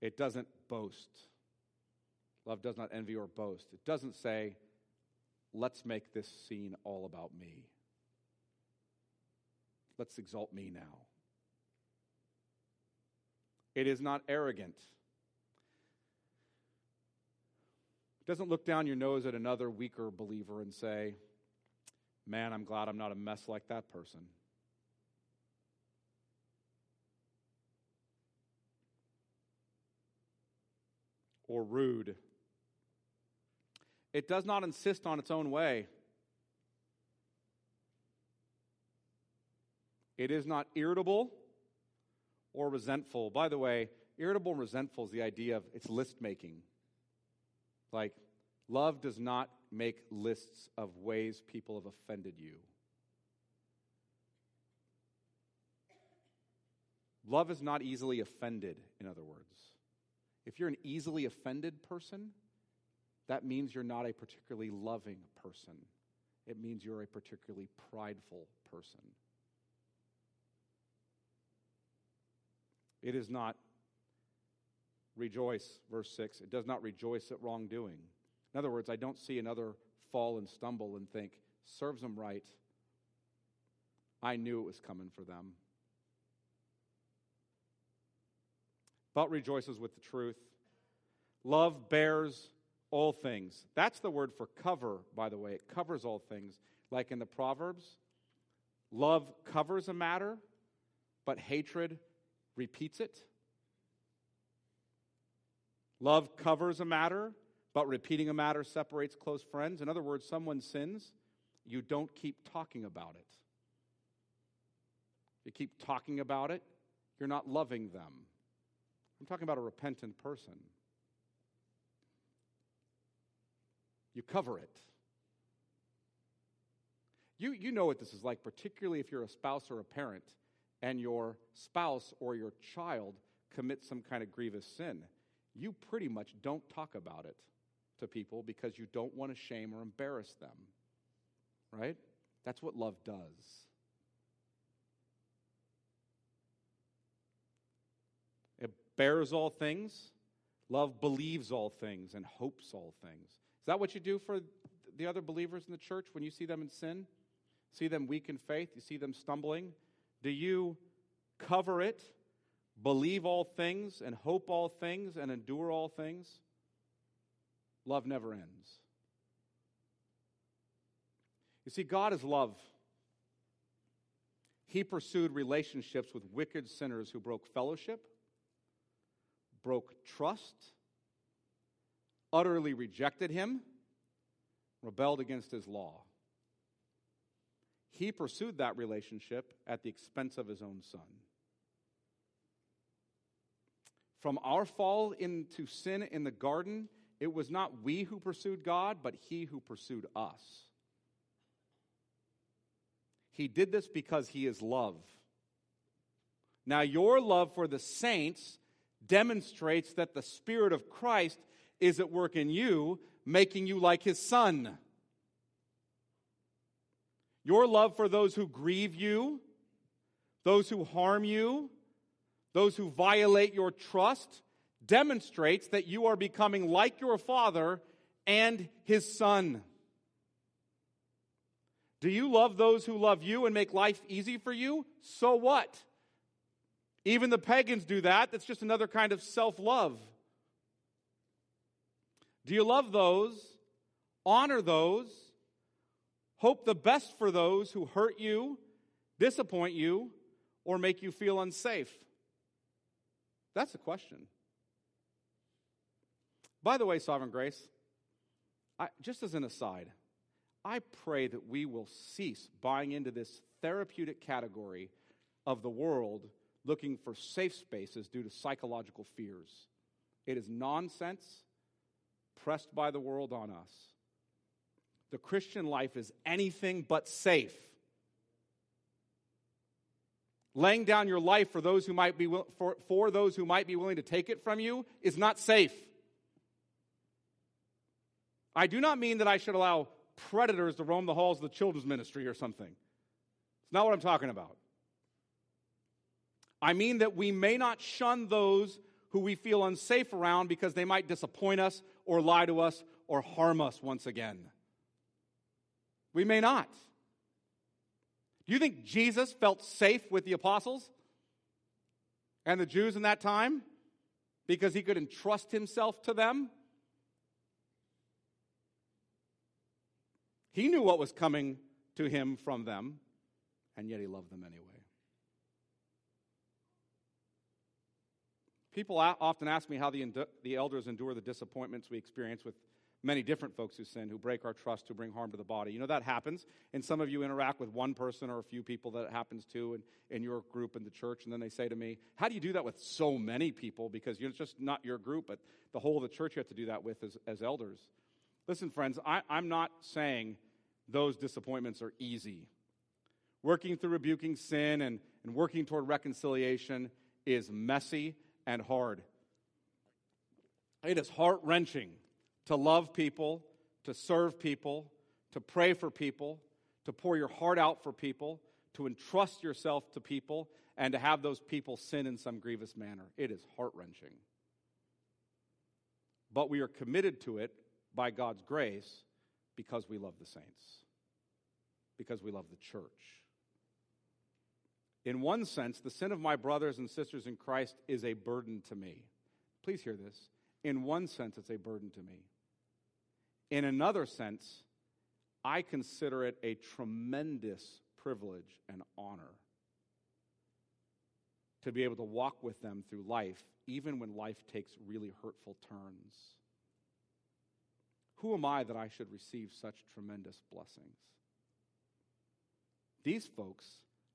It doesn't boast. Love does not envy or boast. It doesn't say, let's make this scene all about me. Let's exalt me now. It is not arrogant. Doesn't look down your nose at another weaker believer and say, Man, I'm glad I'm not a mess like that person. Or rude. It does not insist on its own way. It is not irritable or resentful. By the way, irritable and resentful is the idea of it's list making. Like, love does not make lists of ways people have offended you. Love is not easily offended, in other words. If you're an easily offended person, that means you're not a particularly loving person. It means you're a particularly prideful person. It is not rejoice, verse 6. It does not rejoice at wrongdoing. In other words, I don't see another fall and stumble and think, serves them right. I knew it was coming for them. But rejoices with the truth. Love bears all things. That's the word for cover, by the way. It covers all things. Like in the Proverbs, love covers a matter, but hatred repeats it. Love covers a matter, but repeating a matter separates close friends. In other words, someone sins, you don't keep talking about it. You keep talking about it, you're not loving them. I'm talking about a repentant person. You cover it. You, you know what this is like, particularly if you're a spouse or a parent and your spouse or your child commits some kind of grievous sin. You pretty much don't talk about it to people because you don't want to shame or embarrass them. Right? That's what love does. It bears all things. Love believes all things and hopes all things. Is that what you do for the other believers in the church when you see them in sin? See them weak in faith? You see them stumbling? Do you cover it, believe all things, and hope all things, and endure all things? Love never ends. You see, God is love. He pursued relationships with wicked sinners who broke fellowship, broke trust, utterly rejected him, rebelled against his law. He pursued that relationship at the expense of his own son. From our fall into sin in the garden, it was not we who pursued God, but he who pursued us. He did this because he is love. Now, your love for the saints demonstrates that the Spirit of Christ is at work in you, making you like his son. Your love for those who grieve you, those who harm you, those who violate your trust, demonstrates that you are becoming like your father and his son. Do you love those who love you and make life easy for you? So what? Even the pagans do that. That's just another kind of self love. Do you love those, honor those, hope the best for those who hurt you, disappoint you, or make you feel unsafe? That's the question. By the way, Sovereign Grace, I, just as an aside, I pray that we will cease buying into this therapeutic category of the world looking for safe spaces due to psychological fears. It is nonsense pressed by the world on us. The Christian life is anything but safe. Laying down your life for those who might be for, for those who might be willing to take it from you is not safe. I do not mean that I should allow predators to roam the halls of the children's ministry or something. It's not what I'm talking about. I mean that we may not shun those who we feel unsafe around because they might disappoint us or lie to us or harm us once again. We may not. Do you think Jesus felt safe with the apostles and the Jews in that time because he could entrust himself to them? He knew what was coming to him from them, and yet he loved them anyway. People often ask me how the, the elders endure the disappointments we experience with many different folks who sin, who break our trust, who bring harm to the body. You know, that happens. And some of you interact with one person or a few people that it happens to in, in your group in the church. And then they say to me, How do you do that with so many people? Because it's just not your group, but the whole of the church you have to do that with as, as elders. Listen, friends, I, I'm not saying those disappointments are easy. Working through rebuking sin and, and working toward reconciliation is messy and hard. It is heart wrenching to love people, to serve people, to pray for people, to pour your heart out for people, to entrust yourself to people, and to have those people sin in some grievous manner. It is heart wrenching. But we are committed to it by God's grace because we love the saints, because we love the church. In one sense, the sin of my brothers and sisters in Christ is a burden to me. Please hear this. In one sense, it's a burden to me. In another sense, I consider it a tremendous privilege and honor to be able to walk with them through life, even when life takes really hurtful turns. Who am I that I should receive such tremendous blessings? These folks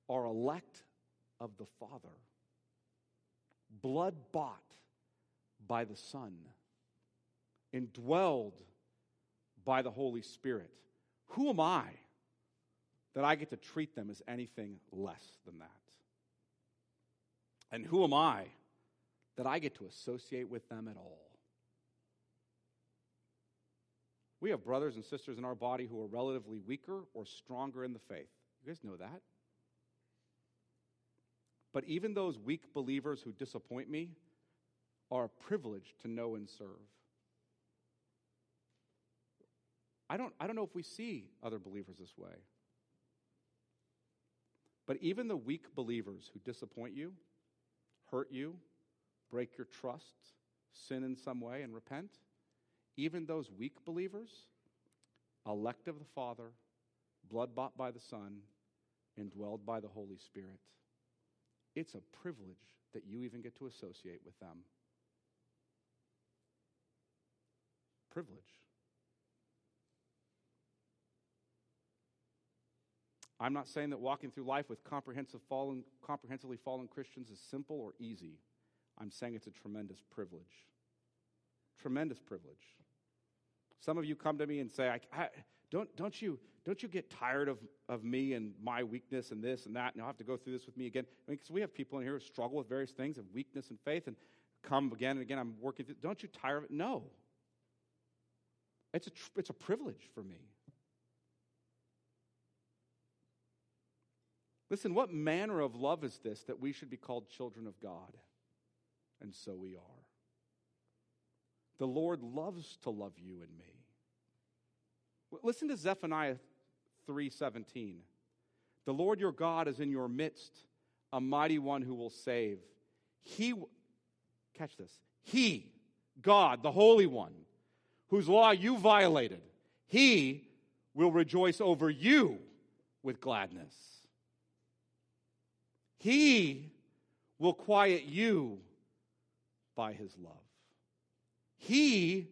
are elect of the Father, blood bought by the Son, indwelled by the Holy Spirit. Who am I that I get to treat them as anything less than that? And who am I that I get to associate with them at all? We have brothers and sisters in our body who are relatively weaker or stronger in the faith. You guys know that. But even those weak believers who disappoint me are a privilege to know and serve. I don't, I don't know if we see other believers this way. But even the weak believers who disappoint you, hurt you, break your trust, sin in some way, and repent, even those weak believers, elect of the Father, blood bought by the Son, indwelled by the Holy Spirit, it's a privilege that you even get to associate with them. Privilege. I'm not saying that walking through life with comprehensive fallen, comprehensively fallen Christians is simple or easy. I'm saying it's a tremendous privilege. Tremendous privilege. Some of you come to me and say, I, I, don't, don't, you, don't you get tired of, of me and my weakness and this and that, and you'll have to go through this with me again? Because I mean, we have people in here who struggle with various things of weakness and faith and come again and again. I'm working through. Don't you tire of it? No. It's a, it's a privilege for me. Listen, what manner of love is this that we should be called children of God? And so we are. The Lord loves to love you and me. Listen to Zephaniah 3:17. The Lord your God is in your midst, a mighty one who will save. He catch this. He, God, the Holy One, whose law you violated, he will rejoice over you with gladness. He will quiet you by his love. He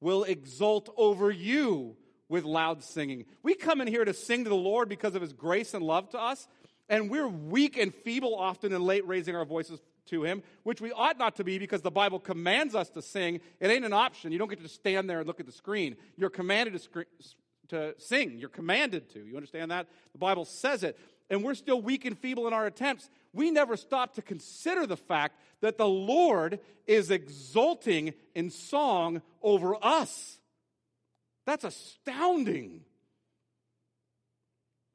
will exult over you with loud singing. We come in here to sing to the Lord because of his grace and love to us, and we're weak and feeble often and late raising our voices to him, which we ought not to be because the Bible commands us to sing. It ain't an option. You don't get to stand there and look at the screen. You're commanded to, sc- to sing. You're commanded to. You understand that? The Bible says it and we're still weak and feeble in our attempts, we never stop to consider the fact that the Lord is exulting in song over us. That's astounding.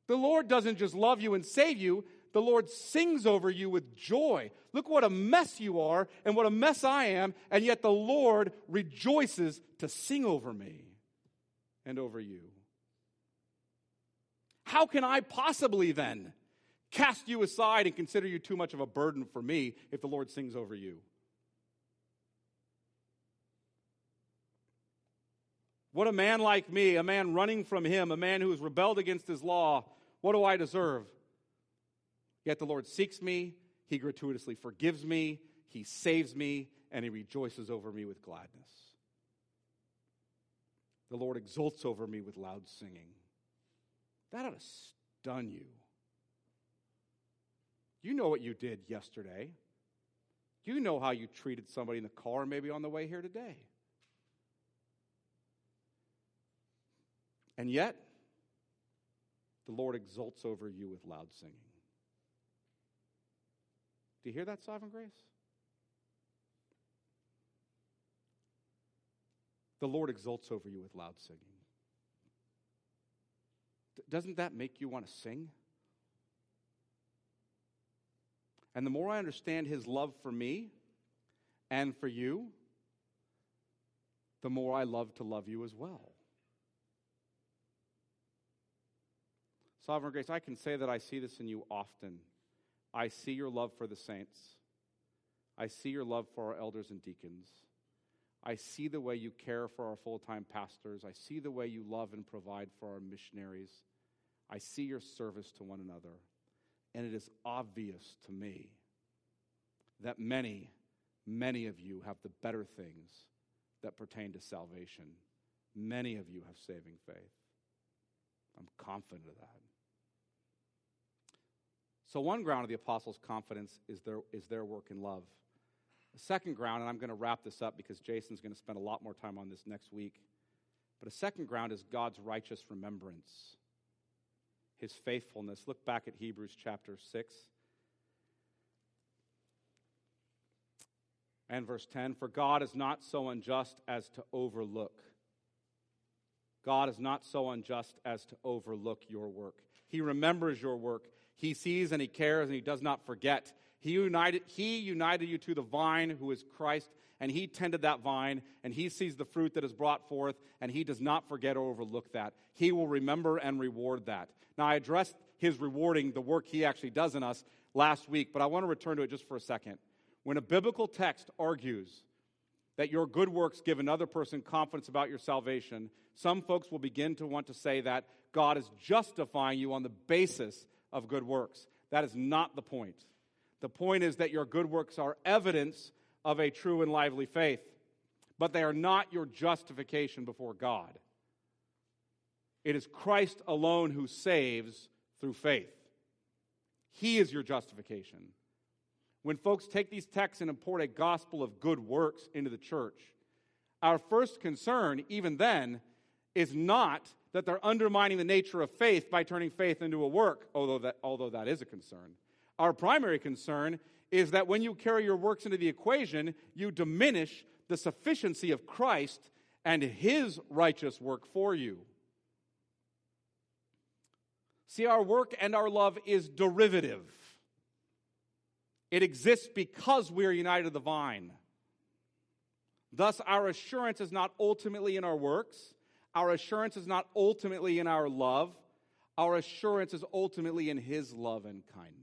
The Lord doesn't just love you and save you, the Lord sings over you with joy. Look what a mess you are and what a mess I am, and yet the Lord rejoices to sing over me and over you. How can I possibly then cast you aside and consider you too much of a burden for me if the Lord sings over you? What a man like me, a man running from him, a man who has rebelled against his law, what do I deserve? Yet the Lord seeks me, he gratuitously forgives me, he saves me, and he rejoices over me with gladness. The Lord exults over me with loud singing. That ought to stun you. You know what you did yesterday. You know how you treated somebody in the car, maybe on the way here today. And yet, the Lord exults over you with loud singing. Do you hear that, sovereign grace? The Lord exults over you with loud singing. Doesn't that make you want to sing? And the more I understand his love for me and for you, the more I love to love you as well. Sovereign grace, I can say that I see this in you often. I see your love for the saints. I see your love for our elders and deacons. I see the way you care for our full time pastors. I see the way you love and provide for our missionaries. I see your service to one another. And it is obvious to me that many, many of you have the better things that pertain to salvation. Many of you have saving faith. I'm confident of that. So, one ground of the apostles' confidence is their, is their work in love. The second ground, and I'm going to wrap this up because Jason's going to spend a lot more time on this next week. But a second ground is God's righteous remembrance, his faithfulness. Look back at Hebrews chapter 6 and verse 10 For God is not so unjust as to overlook. God is not so unjust as to overlook your work. He remembers your work he sees and he cares and he does not forget. He united, he united you to the vine, who is Christ, and he tended that vine, and he sees the fruit that is brought forth, and he does not forget or overlook that. He will remember and reward that. Now, I addressed his rewarding the work he actually does in us last week, but I want to return to it just for a second. When a biblical text argues that your good works give another person confidence about your salvation, some folks will begin to want to say that God is justifying you on the basis of good works. That is not the point. The point is that your good works are evidence of a true and lively faith, but they are not your justification before God. It is Christ alone who saves through faith. He is your justification. When folks take these texts and import a gospel of good works into the church, our first concern, even then, is not that they're undermining the nature of faith by turning faith into a work, although that, although that is a concern. Our primary concern is that when you carry your works into the equation, you diminish the sufficiency of Christ and his righteous work for you. See, our work and our love is derivative. It exists because we are united to the vine. Thus, our assurance is not ultimately in our works, our assurance is not ultimately in our love, our assurance is ultimately in His love and kindness.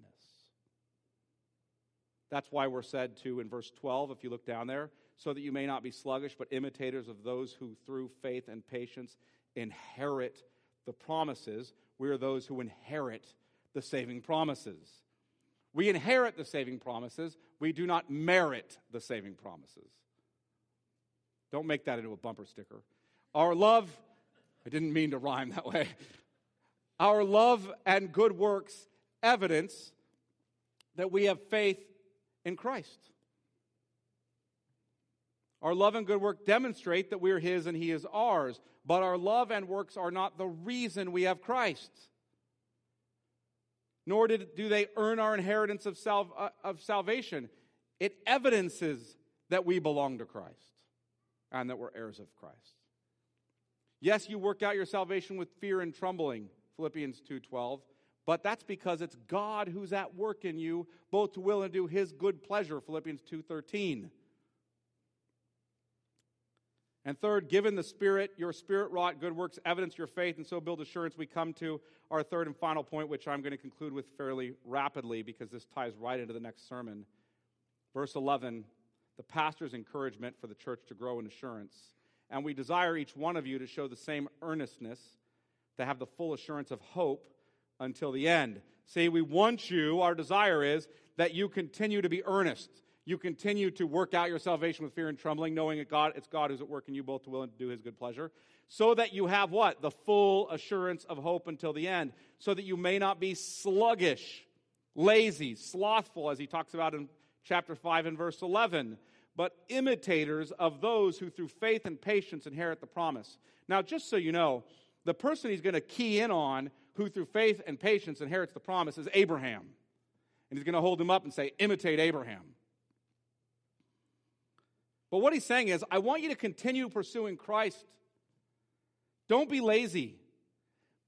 That's why we're said to in verse 12, if you look down there, so that you may not be sluggish, but imitators of those who through faith and patience inherit the promises. We are those who inherit the saving promises. We inherit the saving promises. We do not merit the saving promises. Don't make that into a bumper sticker. Our love, I didn't mean to rhyme that way. Our love and good works evidence that we have faith in Christ. Our love and good work demonstrate that we are His and He is ours, but our love and works are not the reason we have Christ. Nor did, do they earn our inheritance of, sal, uh, of salvation. It evidences that we belong to Christ and that we're heirs of Christ. Yes, you work out your salvation with fear and trembling, Philippians 2:12, but that's because it's God who's at work in you, both to will and do his good pleasure, Philippians 2:13. And third, given the Spirit, your Spirit wrought good works evidence your faith and so build assurance, we come to our third and final point, which I'm going to conclude with fairly rapidly because this ties right into the next sermon. Verse 11, the pastor's encouragement for the church to grow in assurance and we desire each one of you to show the same earnestness, to have the full assurance of hope until the end. See, we want you, our desire is that you continue to be earnest. You continue to work out your salvation with fear and trembling, knowing that God, it's God who's at work in you both to will and to do his good pleasure. So that you have what? The full assurance of hope until the end. So that you may not be sluggish, lazy, slothful, as he talks about in chapter 5 and verse 11, but imitators of those who through faith and patience inherit the promise. Now, just so you know, the person he's going to key in on who through faith and patience inherits the promise is Abraham. And he's going to hold him up and say, imitate Abraham. But what he's saying is, I want you to continue pursuing Christ. Don't be lazy.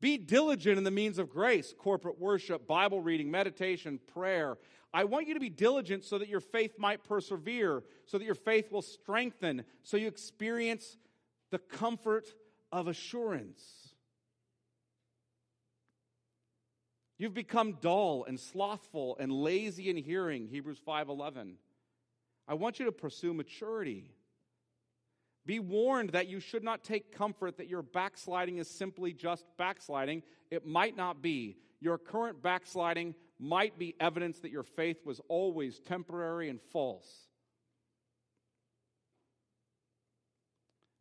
Be diligent in the means of grace, corporate worship, Bible reading, meditation, prayer. I want you to be diligent so that your faith might persevere, so that your faith will strengthen, so you experience the comfort of assurance. You've become dull and slothful and lazy in hearing, Hebrews 5:11. I want you to pursue maturity. Be warned that you should not take comfort that your backsliding is simply just backsliding. It might not be. Your current backsliding might be evidence that your faith was always temporary and false.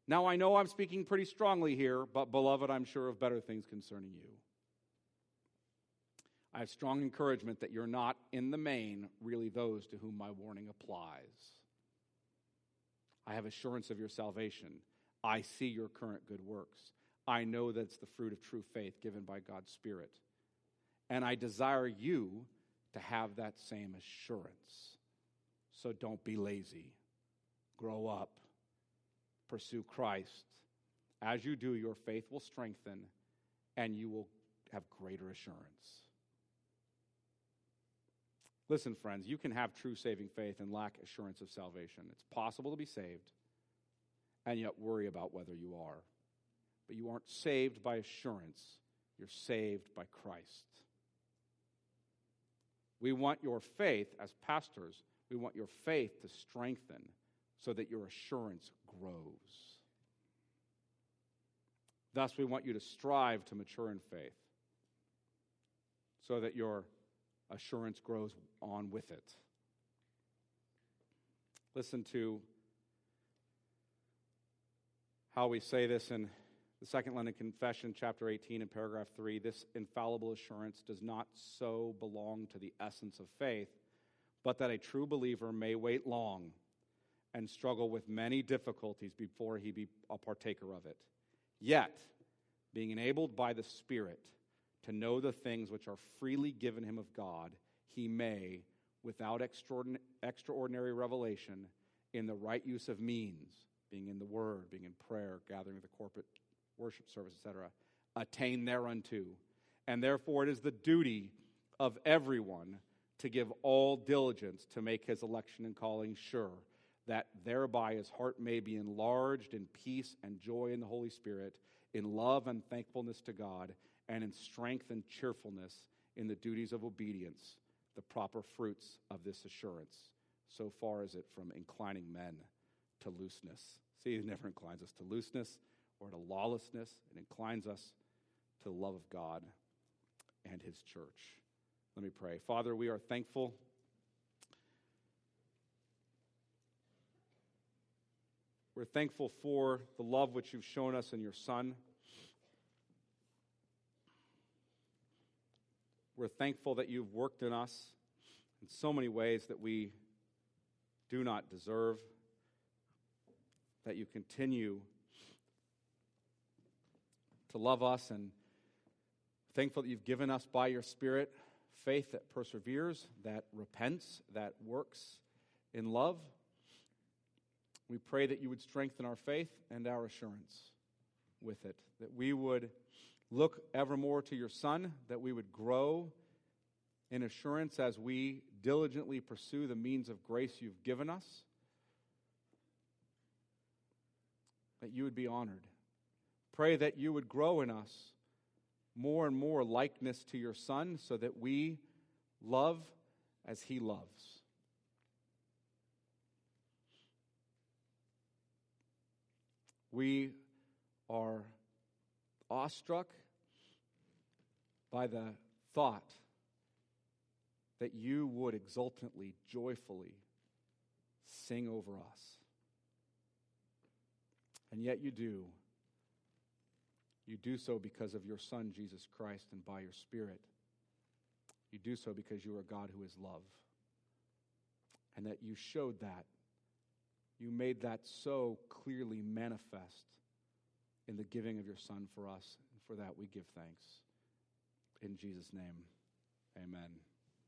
Now, I know I'm speaking pretty strongly here, but beloved, I'm sure of better things concerning you. I have strong encouragement that you're not, in the main, really those to whom my warning applies. I have assurance of your salvation. I see your current good works. I know that it's the fruit of true faith given by God's Spirit. And I desire you to have that same assurance. So don't be lazy. Grow up. Pursue Christ. As you do, your faith will strengthen and you will have greater assurance. Listen, friends, you can have true saving faith and lack assurance of salvation. It's possible to be saved and yet worry about whether you are. But you aren't saved by assurance, you're saved by Christ. We want your faith, as pastors, we want your faith to strengthen so that your assurance grows. Thus, we want you to strive to mature in faith so that your assurance grows on with it. Listen to how we say this in the Second London Confession, chapter 18, and paragraph 3. This infallible assurance does not so belong to the essence of faith, but that a true believer may wait long and struggle with many difficulties before he be a partaker of it. Yet, being enabled by the Spirit, to know the things which are freely given him of God, he may, without extraordinary revelation, in the right use of means, being in the Word, being in prayer, gathering the corporate worship service, etc., attain thereunto. And therefore, it is the duty of everyone to give all diligence to make his election and calling sure, that thereby his heart may be enlarged in peace and joy in the Holy Spirit, in love and thankfulness to God and in strength and cheerfulness in the duties of obedience, the proper fruits of this assurance. So far is it from inclining men to looseness. See, it never inclines us to looseness or to lawlessness, it inclines us to the love of God and His church. Let me pray. Father, we are thankful. We're thankful for the love which you've shown us in your Son. We're thankful that you've worked in us in so many ways that we do not deserve, that you continue to love us, and thankful that you've given us by your Spirit faith that perseveres, that repents, that works in love. We pray that you would strengthen our faith and our assurance with it, that we would look evermore to your Son, that we would grow in assurance as we diligently pursue the means of grace you've given us, that you would be honored. Pray that you would grow in us more and more likeness to your Son so that we love as he loves. We are awestruck by the thought that you would exultantly, joyfully sing over us. And yet you do. You do so because of your Son, Jesus Christ, and by your Spirit. You do so because you are God who is love. And that you showed that. You made that so clearly manifest in the giving of your Son for us. And for that we give thanks. In Jesus' name, amen.